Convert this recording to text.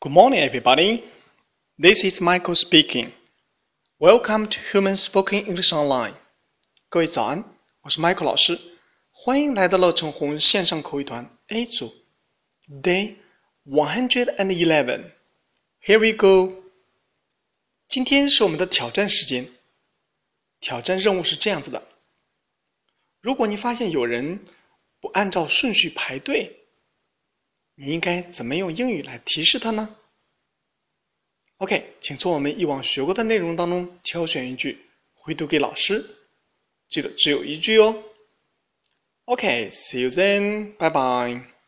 Good morning, everybody. This is Michael speaking. Welcome to Human Spoken English Online. 各位早安，我是 Michael 老师，欢迎来到乐成红线上口语团 A 组，Day one hundred and eleven. Here we go. 今天是我们的挑战时间。挑战任务是这样子的：如果你发现有人不按照顺序排队， 你应该怎么用英语来提示他呢？OK，请从我们以往学过的内容当中挑选一句回读给老师，记得只有一句哦。OK，see you then，拜拜。